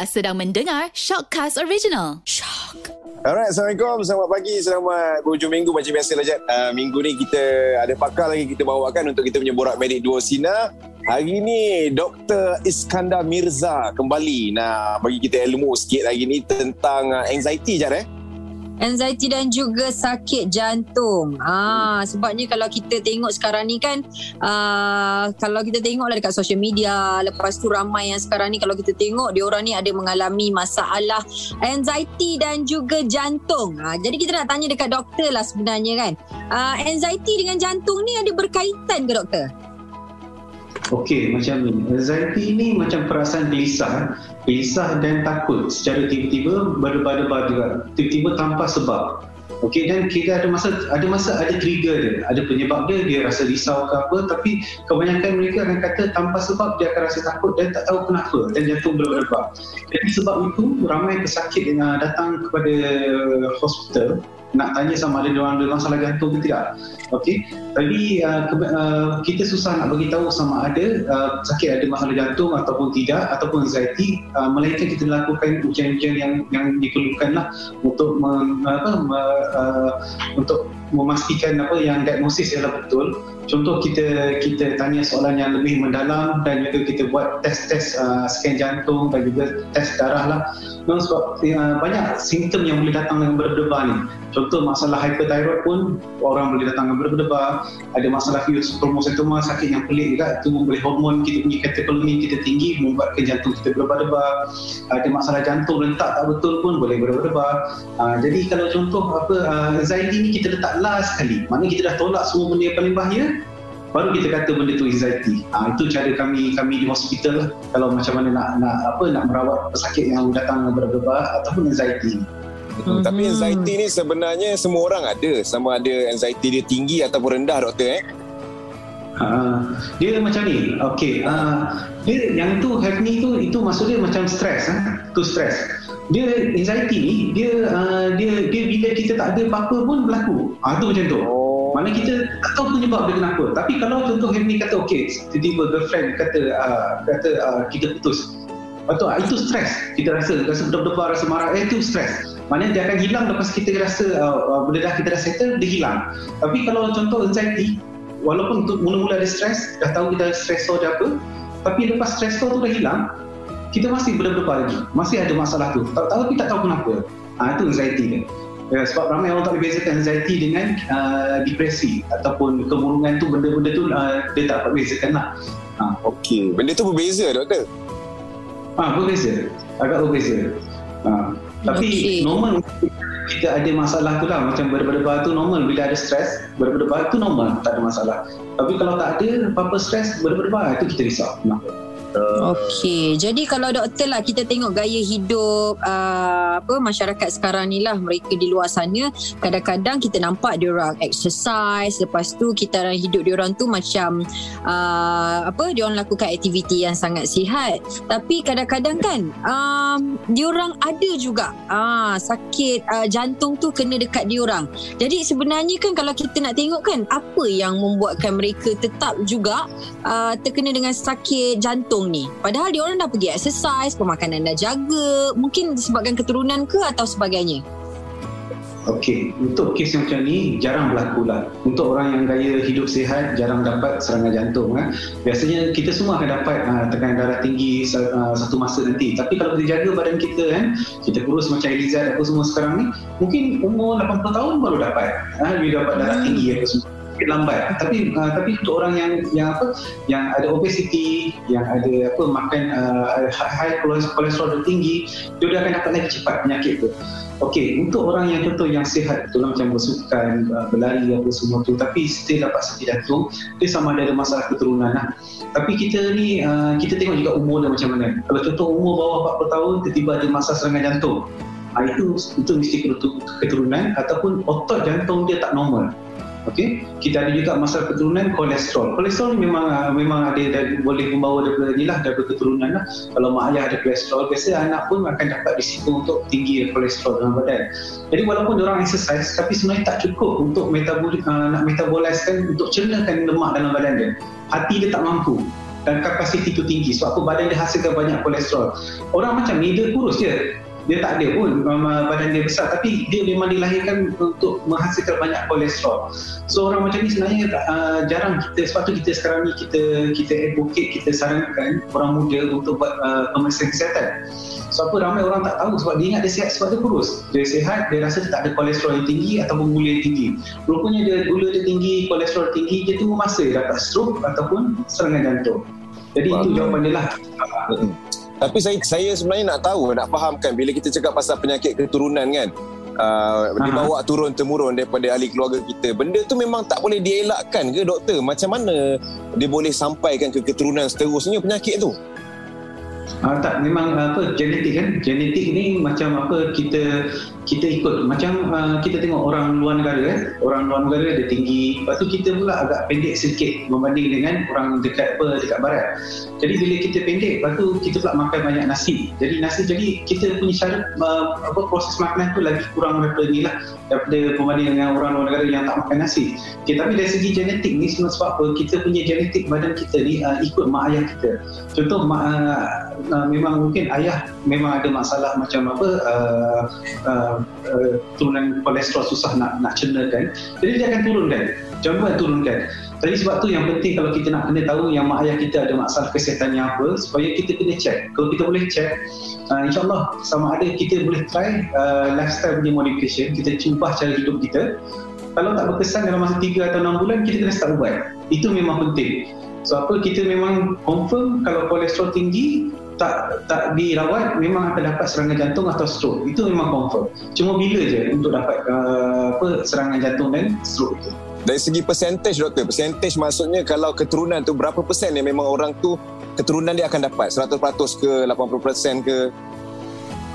Anda sedang mendengar Shockcast Original. Shock. Alright, Assalamualaikum. Selamat pagi. Selamat berhujung minggu macam biasa lah, Jad. Uh, minggu ni kita ada pakar lagi kita bawakan untuk kita punya borak medik dua Sina. Hari ni Dr. Iskandar Mirza kembali nak bagi kita ilmu sikit lagi ni tentang uh, anxiety, Jad eh anxiety dan juga sakit jantung. Ah sebabnya kalau kita tengok sekarang ni kan uh, kalau kita tengoklah dekat social media lepas tu ramai yang sekarang ni kalau kita tengok dia orang ni ada mengalami masalah anxiety dan juga jantung. Ah jadi kita nak tanya dekat doktor lah sebenarnya kan. Uh, anxiety dengan jantung ni ada berkaitan ke doktor? Okey, macam ni. Anxiety ni macam perasaan gelisah. Gelisah dan takut secara tiba-tiba berdebar-debar juga. Tiba-tiba tanpa sebab. Okey, dan kita ada masa ada masa ada trigger dia. Ada penyebab dia, dia rasa risau ke apa. Tapi kebanyakan mereka akan kata tanpa sebab dia akan rasa takut dan tak tahu kenapa. Dan jantung berdebar. Jadi sebab itu, ramai pesakit yang datang kepada hospital nak tanya sama ada dia orang ada masalah jantung ke tidak. Okey. Tapi uh, uh, kita susah nak bagi tahu sama ada uh, sakit ada masalah jantung ataupun tidak ataupun anxiety uh, melainkan kita lakukan ujian-ujian yang yang diperlukanlah untuk me, apa me, uh, untuk memastikan apa yang diagnosis adalah betul. Contoh kita kita tanya soalan yang lebih mendalam dan juga kita buat tes-tes uh, scan jantung dan juga tes darah lah. No, sebab uh, banyak simptom yang boleh datang dengan berdebar ni. Contoh masalah hyperthyroid pun orang boleh datang dengan berdebar. Ada masalah virus kromositoma sakit yang pelik juga. Itu boleh hormon kita punya katekolomi kita tinggi membuatkan jantung kita berdebar-debar. Ada masalah jantung rentak tak betul pun boleh berdebar-debar. Uh, jadi kalau contoh apa uh, anxiety ni kita letak last sekali. Maknanya kita dah tolak semua benda yang paling bahaya baru kita kata benda tu anxiety. Ha, itu cara kami kami di hospital lah. Kalau macam mana nak nak apa nak merawat pesakit yang datang berdebar ataupun anxiety. Hmm. Tapi anxiety ni sebenarnya semua orang ada. Sama ada anxiety dia tinggi ataupun rendah doktor eh. Ha, dia macam ni. Okey. Uh, dia yang tu have ni tu itu maksud dia macam stres ha? Tu stres. Dia anxiety ni dia uh, dia dia bila kita tak ada apa-apa pun berlaku. Ah ha, tu macam tu. Oh. Mana kita tak tahu penyebab dia kenapa. Tapi kalau contoh Henry kata okey, tiba-tiba girlfriend kata uh, kata uh, kita putus. Lepas uh, itu stres. Kita rasa rasa berdebar, rasa marah. Eh, itu stres. Mana dia akan hilang lepas kita rasa uh, uh, benda dah kita dah settle, dia hilang. Tapi kalau contoh anxiety, walaupun tu mula-mula ada stres, dah tahu kita stressor dia apa, tapi lepas stressor tu dah hilang, kita masih berdebar lagi. Masih ada masalah tu. Tak tahu tapi tak tahu kenapa. Ah itu anxiety dia. Ya, sebab ramai orang tak boleh bezakan anxiety dengan uh, depresi ataupun kemurungan tu benda-benda tu uh, dia tak dapat bezakan lah. Ha. Okey, benda tu berbeza doktor? Ha, berbeza. Agak berbeza. Ha. Tapi okay. normal kita ada masalah tu lah macam berdebar tu normal bila ada stres berdebar tu normal tak ada masalah tapi kalau tak ada apa-apa stres berdebar itu kita risau kenapa Okey, jadi kalau doktor lah kita tengok gaya hidup uh, apa masyarakat sekarang ni lah mereka di luar sana kadang-kadang kita nampak dia orang exercise lepas tu kita orang hidup dia orang tu macam uh, apa dia orang lakukan aktiviti yang sangat sihat. Tapi kadang-kadang kan um, dia orang ada juga uh, sakit uh, jantung tu kena dekat dia orang. Jadi sebenarnya kan kalau kita nak tengok kan apa yang membuatkan mereka tetap juga uh, terkena dengan sakit jantung jantung ni padahal dia orang dah pergi exercise pemakanan dah jaga mungkin disebabkan keturunan ke atau sebagainya Okey, untuk kes yang macam ni jarang berlaku lah. Untuk orang yang gaya hidup sihat jarang dapat serangan jantung. Kan? Biasanya kita semua akan dapat uh, tekanan darah tinggi uh, satu masa nanti. Tapi kalau kita jaga badan kita kan, kita kurus macam Elizad apa semua sekarang ni, mungkin umur 80 tahun baru dapat. Uh, dia dapat darah hmm. tinggi apa semua lambat tapi uh, tapi untuk orang yang yang apa yang ada obesity yang ada apa makan uh, high kolesterol tinggi dia akan dapat lagi cepat penyakit tu Okey, untuk orang yang contoh yang sihat betul lah, macam bersukan, uh, berlari apa semua tu tapi still dapat sakit jantung, dia sama ada ada masalah keturunan lah. Tapi kita ni, uh, kita tengok juga umur dia macam mana. Kalau contoh umur bawah 40 tahun, tiba-tiba ada masalah serangan jantung. Uh, itu, itu mesti keturunan ataupun otot jantung dia tak normal. Okey, kita ada juga masalah keturunan kolesterol. Kolesterol ni memang memang ada dan boleh membawa daripada ni lah daripada keturunan lah. Kalau mak ayah ada kolesterol, biasa anak pun akan dapat risiko untuk tinggi kolesterol dalam badan. Jadi walaupun orang exercise, tapi sebenarnya tak cukup untuk metabol uh, nak metaboliskan untuk cernakan lemak dalam badan dia. Hati dia tak mampu. dan kapasiti tu tinggi sebab apa badan dia hasilkan banyak kolesterol orang macam ni dia kurus je dia tak ada pun badan dia besar. Tapi dia memang dilahirkan untuk menghasilkan banyak kolesterol. So orang macam ni sebenarnya uh, jarang kita sebab tu kita sekarang ni kita kita advocate kita sarankan orang muda untuk buat uh, pemeriksaan kesihatan. Sebab apa ramai orang tak tahu sebab dia ingat dia sihat sebab dia kurus. Dia sihat dia rasa dia tak ada kolesterol yang tinggi ataupun gula yang tinggi. Rupanya dia gula dia tinggi kolesterol tinggi dia tunggu masa dia dapat stroke ataupun serangan jantung. Jadi Bagus. itu jawapan dia lah tapi saya saya sebenarnya nak tahu, nak fahamkan bila kita cakap pasal penyakit keturunan kan. Uh, dibawa turun temurun daripada ahli keluarga kita. Benda tu memang tak boleh dielakkan ke doktor? Macam mana dia boleh sampaikan ke keturunan seterusnya penyakit tu? Uh, tak memang apa genetik kan genetik ni macam apa kita kita ikut. Macam uh, kita tengok orang luar negara kan orang luar negara dia tinggi. Lepas tu kita pula agak pendek sedikit berbanding dengan orang dekat apa dekat barat. Jadi bila kita pendek lepas tu kita pula makan banyak nasi. Jadi nasi jadi kita punya cara uh, apa proses makanan tu lagi kurang daripada ni lah daripada berbanding dengan orang luar negara yang tak makan nasi. Okay, tapi dari segi genetik ni semua sebab apa? Kita punya genetik badan kita ni uh, ikut mak ayah kita. Contoh mak, uh, uh, memang mungkin ayah memang ada masalah macam apa uh, uh, uh, turunan kolesterol susah nak nak cernakan jadi dia akan turunkan. Jangan turunkan. Jadi sebab tu yang penting kalau kita nak kena tahu yang mak ayah kita ada masalah kesihatannya apa supaya kita kena check. Kalau kita boleh check uh, insyaAllah sama ada kita boleh try uh, lifestyle punya modification kita cuba cara hidup kita. Kalau tak berkesan dalam masa 3 atau 6 bulan kita kena start ubat itu memang penting. So apa kita memang confirm kalau kolesterol tinggi tak tak dirawat memang akan dapat serangan jantung atau stroke itu memang confirm cuma bila je untuk dapat uh, apa serangan jantung dan stroke itu dari segi percentage doktor percentage maksudnya kalau keturunan tu berapa persen yang memang orang tu keturunan dia akan dapat 100% ke 80% ke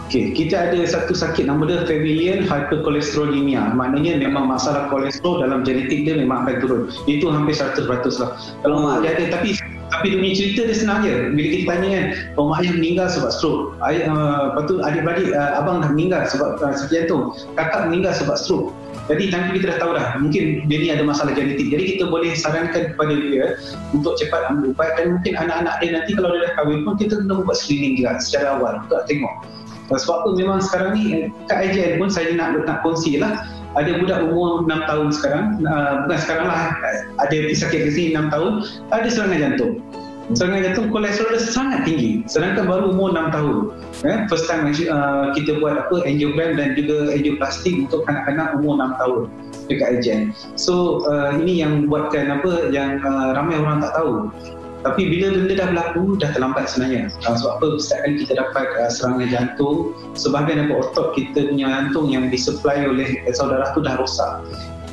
Okay, kita ada satu sakit nama dia familial hypercholesterolemia. Maknanya memang masalah kolesterol dalam genetik dia memang akan turun. Itu hampir 100% lah. Kalau mak dia ada, tapi tapi dunia cerita dia senang je. Bila kita tanya kan, oh mak ayah meninggal sebab stroke. Ayah, uh, lepas tu adik-beradik, uh, abang dah meninggal sebab uh, sakit jantung. Kakak meninggal sebab stroke. Jadi nanti kita dah tahu dah, mungkin dia ni ada masalah genetik. Jadi kita boleh sarankan kepada dia untuk cepat ambil ubat dan mungkin anak-anak dia nanti kalau dia dah kahwin pun kita kena buat screening juga secara awal untuk tengok sebab tu memang sekarang ni kat IJN pun saya nak nak kongsi lah ada budak umur 6 tahun sekarang uh, bukan sekarang lah ada sakit di sini 6 tahun ada serangan jantung. Serangan jantung kolesterol dia sangat tinggi sedangkan baru umur 6 tahun. Eh, first time uh, kita buat apa angiogram dan juga angioplastik untuk anak-anak umur 6 tahun dekat IJN so uh, ini yang buatkan apa yang uh, ramai orang tak tahu tapi bila benda dah berlaku, dah terlambat sebenarnya. Uh, sebab apa? Setiap kali kita dapat uh, serangan jantung, sebahagian daripada otot kita punya jantung yang disupply oleh saudara tu dah rosak.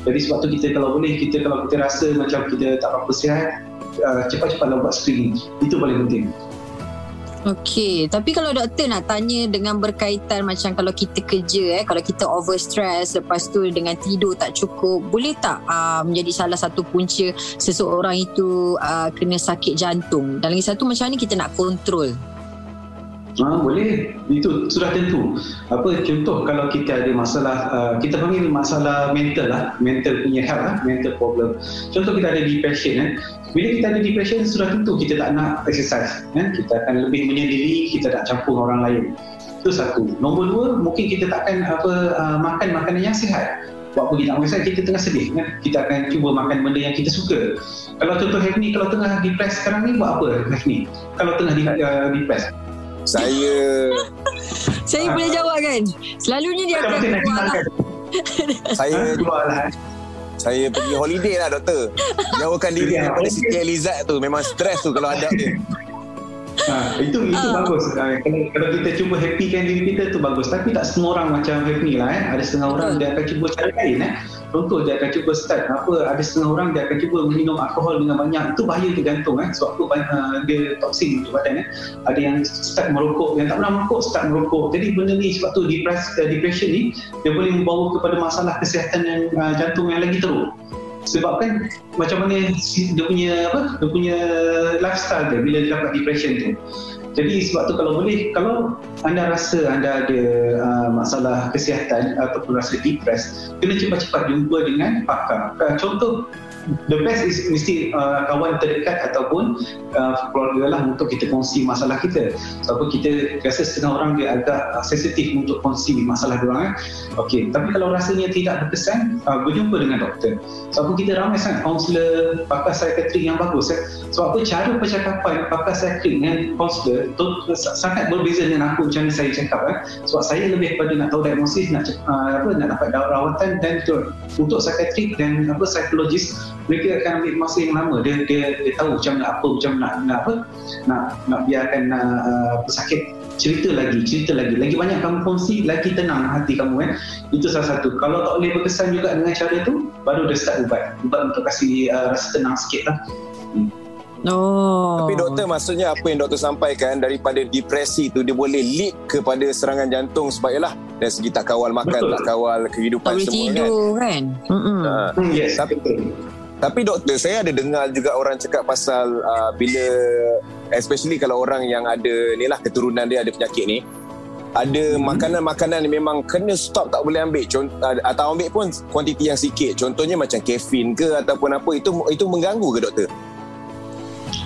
Jadi sebab tu kita kalau boleh, kita kalau kita rasa macam kita tak apa-apa sihat, uh, cepat-cepatlah buat screening. Itu paling penting. Okey, tapi kalau doktor nak tanya dengan berkaitan macam kalau kita kerja eh, kalau kita over stress lepas tu dengan tidur tak cukup, boleh tak uh, menjadi salah satu punca seseorang itu uh, kena sakit jantung? Dan lagi satu macam mana kita nak kontrol? Ah, boleh. Itu sudah tentu. Apa contoh kalau kita ada masalah uh, kita panggil masalah mental lah, mental punya health lah, mental problem. Contoh kita ada depression eh. Bila kita ada depression sudah tentu kita tak nak exercise eh. Kita akan lebih menyendiri, kita tak campur orang lain. Itu satu. Nombor dua, mungkin kita takkan apa uh, makan makanan yang sihat. Buat apa kita nak kita tengah sedih kan? Kita akan cuba makan benda yang kita suka. Kalau contoh Hefni, kalau tengah depressed sekarang ni buat apa Hefni? Kalau tengah uh, depressed? Saya Saya boleh jawab kan Selalunya dia akan keluar lah. Saya lah. Saya pergi holiday lah doktor. Jauhkan diri daripada Siti Elizad tu. Memang stres tu kalau ada dia Ha, itu itu uh. bagus. Ha, kalau, kalau kita cuba happykan diri kita tu bagus. Tapi tak semua orang macam Hefni lah. Eh. Ada setengah orang dia akan cuba cara lain. Eh. Contoh dia akan cuba start apa. Ada setengah orang dia akan cuba minum alkohol dengan banyak. Itu bahaya ke jantung. Eh. Sebab tu uh, dia toksin untuk badan. Eh. Ada yang start merokok. Yang tak pernah merokok start merokok. Jadi benda ni sebab tu depress, uh, depression ni dia boleh membawa kepada masalah kesihatan yang, uh, jantung yang lagi teruk sebab kan macam mana dia punya apa dia punya lifestyle dia bila dia dapat depression tu. Jadi sebab tu kalau boleh kalau anda rasa anda ada uh, masalah kesihatan ataupun rasa depressed kena cepat-cepat jumpa dengan pakar. Uh, contoh the best is mesti uh, kawan terdekat ataupun uh, keluarga lah untuk kita kongsi masalah kita sebab so, kita rasa setengah orang dia agak uh, sensitif untuk kongsi masalah dia orang eh. okay. tapi kalau rasanya tidak berkesan uh, berjumpa dengan doktor sebab so, kita ramai sangat kaunselor pakar psikiatrik yang bagus eh. sebab apa cara percakapan pakar psikiatrik dengan kaunselor sangat berbeza dengan aku macam saya cakap eh. sebab saya lebih pada nak tahu diagnosis nak uh, apa nak dapat rawatan dan untuk psikiatrik dan apa psikologis mereka akan ambil masa yang lama dia dia, dia tahu macam nak apa macam nak nak apa nak nak biarkan uh, pesakit cerita lagi cerita lagi lagi banyak kamu kongsi lagi tenang hati kamu kan itu salah satu kalau tak boleh berkesan juga dengan cara tu baru dia start ubat ubat untuk kasih uh, rasa tenang sikit lah hmm. Oh. Tapi doktor maksudnya apa yang doktor sampaikan daripada depresi tu dia boleh lead kepada serangan jantung sebab ialah dari segi tak kawal makan, Betul. tak kawal kehidupan tak semua tidur, kan. kan? Uh, yes. Tapi tapi doktor saya ada dengar juga orang cakap pasal uh, bila especially kalau orang yang ada ni lah keturunan dia ada penyakit ni ada hmm. makanan-makanan yang memang kena stop tak boleh ambil contoh uh, atau ambil pun kuantiti yang sikit contohnya macam kafein ke ataupun apa itu itu mengganggu ke doktor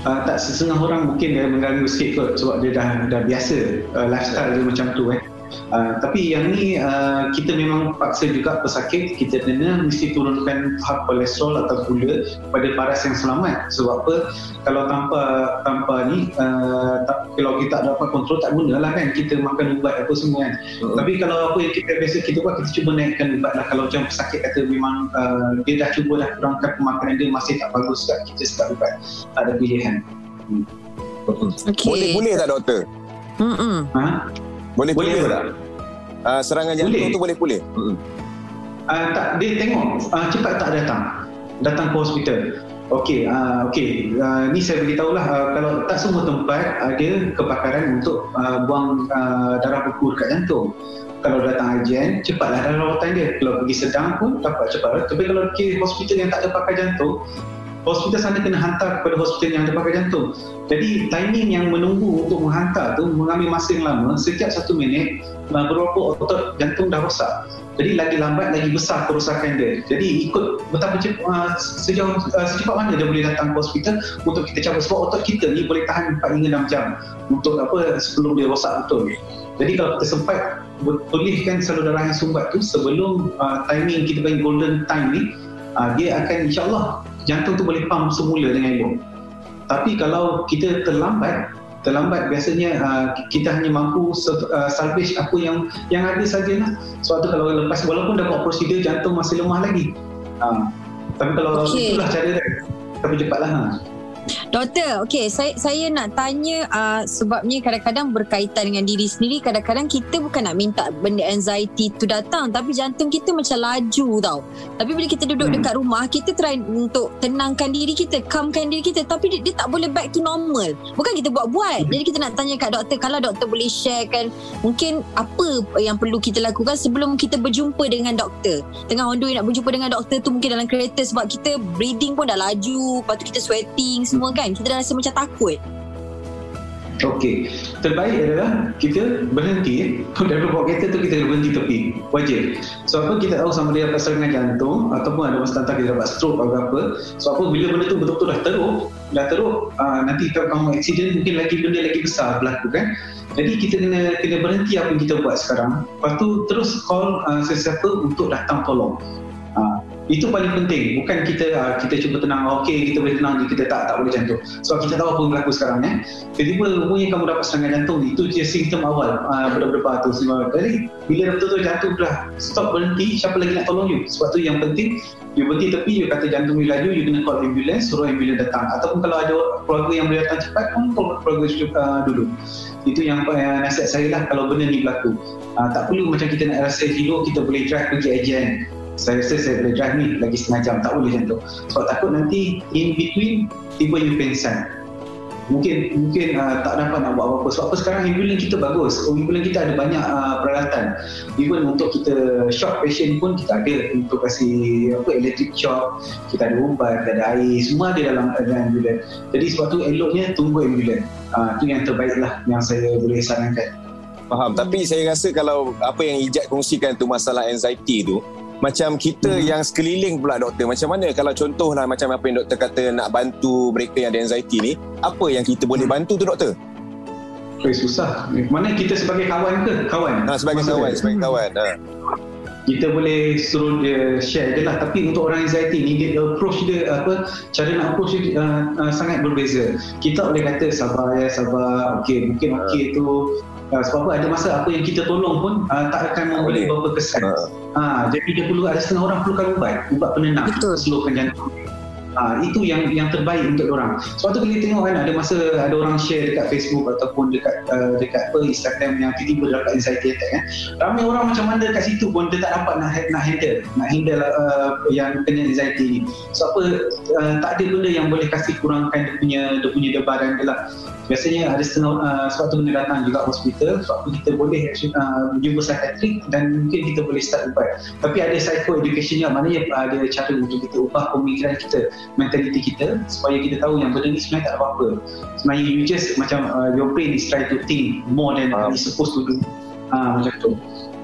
Uh, tak setengah orang mungkin dia mengganggu sikit kot sebab dia dah dah biasa uh, lifestyle dia macam tu eh. Uh, tapi yang ni uh, kita memang paksa juga pesakit kita kena mesti turunkan tahap kolesterol atau gula pada paras yang selamat sebab apa kalau tanpa tanpa ni uh, tak, kalau kita tak dapat kontrol tak gunalah kan kita makan ubat apa semua kan uh tapi kalau apa yang kita biasa kita buat kita cuba naikkan ubat lah kalau macam pesakit kata memang uh, dia dah cuba dah kurangkan pemakanan dia masih tak bagus tak kita start ubat tak ada pilihan hmm. okay. boleh boleh tak doktor? Hmm. Ha? Boleh boleh pulih tak? Uh, serangan jantung boleh. tu boleh pulih? Hmm. Uh, tak, dia tengok uh, cepat tak datang. Datang ke hospital. Okey, uh, okey. Uh, ni saya beritahu lah uh, kalau tak semua tempat ada kepakaran untuk uh, buang uh, darah beku dekat jantung. Kalau datang ajen, cepatlah dalam rawatan dia. Kalau pergi sedang pun dapat cepat. Tapi kalau pergi hospital yang tak ada pakar jantung, hospital sana kena hantar kepada hospital yang ada pakai jantung. Jadi timing yang menunggu untuk menghantar tu mengambil masa yang lama. Setiap satu minit beberapa otot jantung dah rosak. Jadi lagi lambat lagi besar kerosakan dia. Jadi ikut betapa cepat, uh, sejauh uh, secepat mana dia boleh datang ke hospital untuk kita cabut sebab otot kita ni boleh tahan 4 hingga 6 jam untuk apa sebelum dia rosak betul. Jadi kalau kita sempat pulihkan salur darah yang sumbat tu sebelum uh, timing kita bagi golden time ni uh, dia akan insyaAllah jantung tu boleh pump semula dengan elok. Tapi kalau kita terlambat, terlambat biasanya uh, kita hanya mampu uh, salvage apa yang yang ada sajalah. Sebab tu kalau lepas walaupun dah buat prosedur jantung masih lemah lagi. Uh, tapi kalau okay. itulah cara dia. Tapi cepatlah. Ha. Doktor, okey, saya saya nak tanya uh, sebabnya kadang-kadang berkaitan dengan diri sendiri, kadang-kadang kita bukan nak minta benda anxiety tu datang, tapi jantung kita macam laju tau. Tapi bila kita duduk hmm. dekat rumah, kita try untuk tenangkan diri kita, calmkan diri kita, tapi dia, dia tak boleh back to normal. Bukan kita buat-buat. Hmm. Jadi kita nak tanya kat doktor, kalau doktor boleh sharekan mungkin apa yang perlu kita lakukan sebelum kita berjumpa dengan doktor. Tengah on the nak berjumpa dengan doktor tu mungkin dalam kereta sebab kita breathing pun dah laju, lepas tu kita sweating semua kan? Kita dah rasa macam takut. Okey, terbaik adalah kita berhenti dari bawa kereta tu kita berhenti tepi. Wajib. So apa? Kita tahu sama dia dapat serangan jantung ataupun ada masa kita dapat stroke atau apa. So apa? Bila benda tu betul-betul dah teruk dah teruk uh, nanti kalau kamu accident mungkin lagi benda lagi besar berlaku kan? Jadi kita kena kena berhenti apa yang kita buat sekarang. Lepas tu terus call uh, sesiapa untuk datang tolong itu paling penting. Bukan kita uh, kita cuba tenang okey kita boleh tenang kita tak tak boleh tu. Sebab kita tahu apa yang berlaku sekarang eh. Tiba-tiba umumnya kamu dapat serangan jantung itu je simptom awal uh, berapa-berapa tu semua. Jadi bila betul-betul jantung dah stop berhenti siapa lagi nak tolong you? Sebab tu yang penting you berhenti tepi you kata jantung you laju you kena call ambulance suruh ambulance datang. Ataupun kalau ada keluarga yang boleh datang cepat pun keluarga uh, dulu. Itu yang uh, nasihat saya lah kalau benda ni berlaku. Uh, tak perlu macam kita nak rasa hero kita boleh drive pergi agent saya rasa saya boleh drive ni lagi setengah jam tak boleh macam tu. Sebab takut nanti in between tiba you pengsan. Mungkin mungkin uh, tak dapat nak buat apa-apa. Sebab apa sekarang ambulans kita bagus. Ambulans kita ada banyak uh, peralatan. Even untuk kita shock patient pun kita ada. Untuk kasih apa electric shock kita ada ubat kita ada air semua ada dalam, dalam ambulans. Jadi sebab tu eloknya tunggu ambulans. Uh, tu yang terbaik lah yang saya boleh sarankan. Faham. Tapi saya rasa kalau apa yang Ijat kongsikan tu masalah anxiety tu, macam kita yang sekeliling pula doktor macam mana kalau contohlah macam apa yang doktor kata nak bantu mereka yang ada anxiety ni apa yang kita boleh bantu tu doktor Eh, susah. Mana kita sebagai kawan ke? Kawan. ha, sebagai Maksudnya, kawan sebagai kawan ha. Kita boleh suruh dia share je lah. Tapi untuk orang anxiety ni, dia approach dia, apa, cara nak approach dia uh, uh, sangat berbeza. Kita boleh kata sabar ya, sabar. Okey, mungkin okey tu. Uh, sebab apa ada masa apa yang kita tolong pun uh, tak akan memberi boleh. berapa kesan. Ha. Ha, jadi dia perlu ada setengah orang perlukan ubat, ubat penenang, Betul. slowkan jantung. Ha, itu yang yang terbaik untuk orang. Sebab tu kita tengok kan ada masa ada orang share dekat Facebook ataupun dekat uh, dekat apa Instagram yang tiba-tiba dapat anxiety attack kan. Ramai orang macam mana dekat situ pun dia tak dapat nak nak handle, nak handle uh, yang kena anxiety ni. Sebab apa uh, tak ada benda yang boleh kasih kurangkan dia punya dia punya debaran dia lah. Biasanya ada setengah uh, sebab tu kena datang juga hospital sebab tu kita boleh uh, jumpa psikiatrik dan mungkin kita boleh start ubat. Tapi ada psycho education yang maknanya uh, ada cara untuk kita ubah pemikiran kita, mentaliti kita supaya kita tahu yang benda ni sebenarnya tak ada apa-apa. Sebenarnya you just macam uh, your brain is try to think more than Faham. it's supposed to do. Ah macam tu.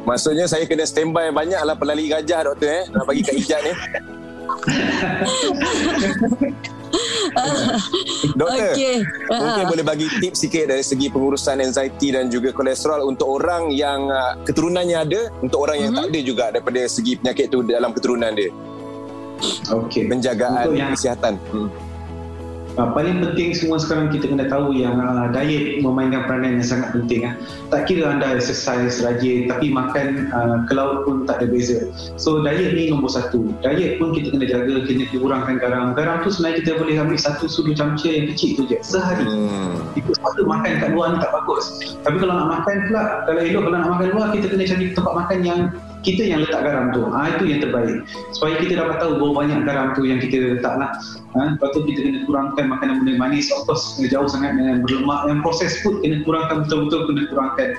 maksudnya saya kena standby banyak lah pelali gajah doktor eh nak bagi kat Ijat ni doktor Okey. Mungkin Ah. boleh bagi tips sikit dari segi pengurusan anxiety dan juga kolesterol untuk orang yang uh, keturunannya ada, untuk orang yang Mhm. tak ada juga daripada segi penyakit tu dalam keturunan dia. Okey. Penjagaan Untuk yang- kesihatan. Hmm. Uh, paling penting semua sekarang kita kena tahu yang uh, diet memainkan peranan yang sangat penting. Uh. Tak kira anda exercise rajin tapi makan uh, ke laut pun tak ada beza. So diet ni nombor satu. Diet pun kita kena jaga, kena kurangkan garam. Garam tu sebenarnya kita boleh ambil satu sudu camca yang kecil tu je sehari. Hmm. Itu sebab tu makan kat luar ni tak bagus. Tapi kalau nak makan pula, kalau elok kalau nak makan luar, kita kena cari tempat makan yang kita yang letak garam tu. Ha, itu yang terbaik. Supaya kita dapat tahu berapa banyak garam tu yang kita letak lah. Ha, lepas tu kita kena kurangkan makanan benda manis. Of course, jauh sangat dengan berlemak. Yang processed food kena kurangkan betul-betul kena kurangkan.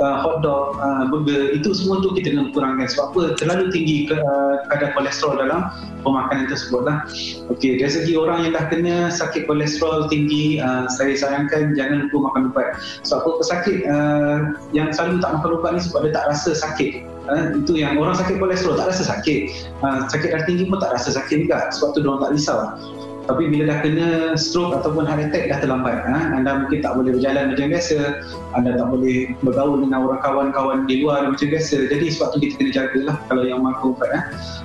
Uh, hot dog, uh, burger, itu semua tu kita kena kurangkan. Sebab apa? Terlalu tinggi ke, uh, kadar kolesterol dalam pemakanan tersebut lah. Okey, dari segi orang yang dah kena sakit kolesterol tinggi, uh, saya sayangkan jangan lupa makan ubat. Sebab apa pesakit uh, yang selalu tak makan ubat ni sebab dia tak rasa sakit. Uh, itu yang orang sakit kolesterol tak rasa sakit. Uh, sakit darah tinggi pun tak rasa sakit juga. Sebab tu orang tak risau. Tapi bila dah kena stroke ataupun heart attack dah terlambat. Ha? Anda mungkin tak boleh berjalan macam biasa. Anda tak boleh bergaul dengan orang kawan-kawan di luar macam biasa. Jadi sebab tu kita kena jagalah kalau yang ubat. Ha?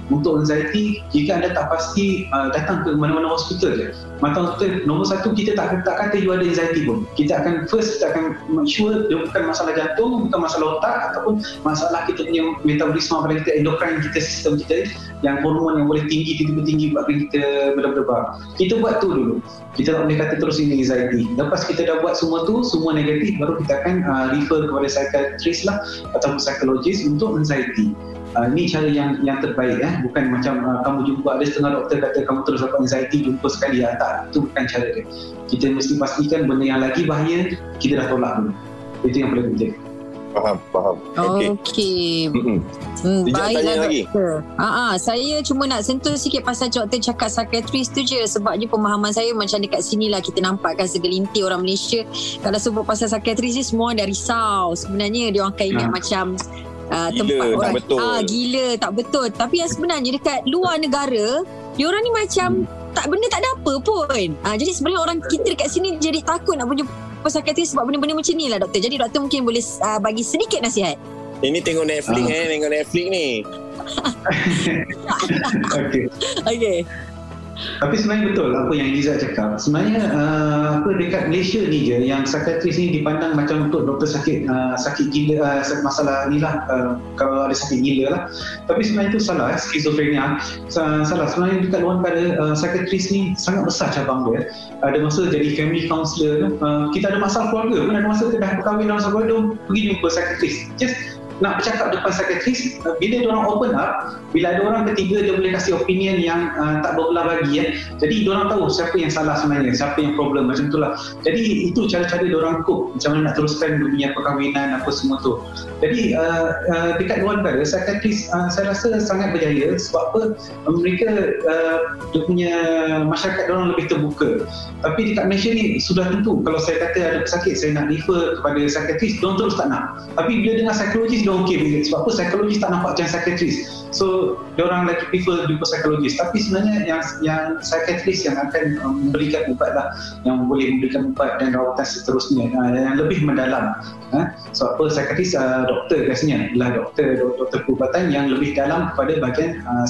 Untuk anxiety, jika anda tak pasti uh, datang ke mana-mana hospital je. Mata hospital, nombor satu kita tak, tak kata you ada anxiety pun. Kita akan first kita akan make sure dia bukan masalah jantung, bukan masalah otak ataupun masalah kita punya metabolisme pada kita, endocrine kita, sistem kita yang hormon yang boleh tinggi, tiba-tiba tinggi buatkan kita berdebar-debar. Kita buat tu dulu. Kita tak boleh kata terus ini anxiety. Lepas kita dah buat semua tu, semua negatif, baru kita akan uh, refer kepada psychiatrist lah ataupun psikologis untuk anxiety. Uh, ini cara yang yang terbaik eh bukan macam uh, kamu jumpa ada setengah doktor kata kamu terus dapat anxiety jumpa sekali ya tak itu bukan cara dia kita mesti pastikan benda yang lagi bahaya kita dah tolak dulu itu yang paling penting Faham, faham. Okey. Okey. Hmm, baiklah tanya lagi. Ah, ah, saya cuma nak sentuh sikit pasal doktor cakap psychiatrist tu je sebabnya pemahaman saya macam dekat sini lah kita nampakkan segelintir orang Malaysia kalau sebut pasal psychiatrist ni semua dah risau. Sebenarnya dia orang akan ingat Hmm. macam uh, Gila, tempat tak orang betul. ah gila tak betul. Tapi yang sebenarnya dekat luar negara dia orang ni macam tak benda tak ada apa pun. Ah jadi sebenarnya orang kita dekat sini jadi takut nak pergi psychiatrist sebab benda-benda macam ni lah doktor. Jadi doktor mungkin boleh uh, bagi sedikit nasihat. Ini tengok Netflix Ah. eh, tengok Netflix ni. okey Okey. Tapi sebenarnya betul apa yang Liza cakap. Sebenarnya uh, apa dekat Malaysia ni je yang psikiatris ni dipandang macam untuk doktor sakit uh, sakit gila uh, masalah ni lah uh, kalau ada sakit gila lah. Tapi sebenarnya itu salah eh, skizofrenia. Sa- salah sebenarnya dekat luar negara uh, psikiatris ni sangat besar cabang dia. Ada masa jadi family counselor uh, kita ada masalah keluarga pun ada masa kita dah berkahwin dalam sebuah pergi jumpa psikiatris. Just nak bercakap depan psikiatris uh, bila orang open up bila ada orang ketiga dia boleh kasih opinion yang uh, tak berbelah bagi ya. Jadi orang tahu siapa yang salah sebenarnya, siapa yang problem macam itulah. Jadi itu cara-cara orang cope macam mana nak teruskan dunia perkahwinan apa semua tu. Jadi uh, uh, dekat luar negara psikiatris uh, saya rasa sangat berjaya sebab apa mereka uh, dia punya masyarakat orang lebih terbuka. Tapi dekat Malaysia ni sudah tentu kalau saya kata ada pesakit saya nak refer kepada psikiatris, dia orang terus tak nak. Tapi bila dengar psikologis dia okey bila sebab apa psikologis tak nampak macam psikiatris so dia orang lagi prefer jumpa psikologis tapi sebenarnya yang yang psikiatris yang akan um, memberikan ubat lah yang boleh memberikan ubat dan rawatan seterusnya uh, yang lebih mendalam uh, so apa psikiatris uh, doktor biasanya lah doktor doktor perubatan yang lebih dalam kepada bahagian uh,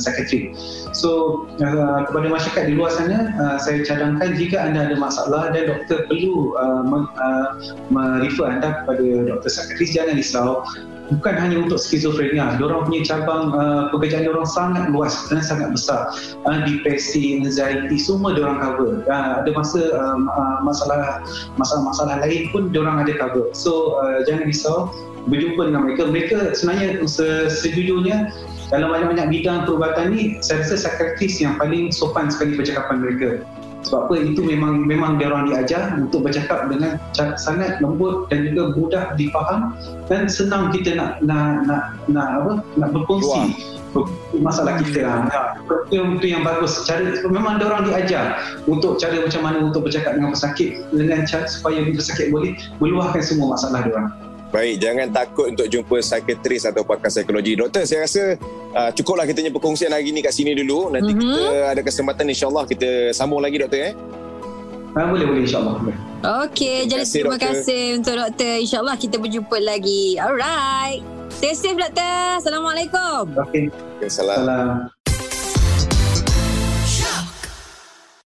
so uh, kepada masyarakat di luar sana uh, saya cadangkan jika anda ada masalah dan doktor perlu uh, uh, merefer anda kepada doktor psikiatris jangan risau bukan hanya untuk skizofrenia. Diorang punya cabang uh, pekerjaan diorang sangat luas dan sangat besar. Uh, depresi, anxiety semua diorang cover. Uh, ada masa um, uh, masalah masalah-masalah lain pun diorang ada cover. So uh, jangan risau. Berjumpa dengan mereka. Mereka sebenarnya se- sejujurnya dalam banyak-banyak bidang perubatan ni saya rasa psikiatris yang paling sopan sekali percakapan mereka sebab apa itu memang memang dia orang diajar untuk bercakap dengan sangat lembut dan juga mudah difaham dan senang kita nak nak nak nak apa nak berkongsi masalah kita lah. Ya, itu, itu yang bagus. Cara memang dia orang diajar untuk cara macam mana untuk bercakap dengan pesakit dengan cara supaya pesakit boleh meluahkan semua masalah dia orang. Baik, jangan takut untuk jumpa psikiatris atau pakar psikologi. Doktor, saya rasa uh, cukuplah kita punya perkongsian hari ini kat sini dulu. Nanti mm-hmm. kita ada kesempatan insyaAllah kita sambung lagi doktor eh. Ha, boleh, boleh insyaAllah. Okey, jadi terima doktor. kasih untuk doktor. InsyaAllah kita berjumpa lagi. Alright. Stay safe doktor. Assalamualaikum. Okey. Assalamualaikum.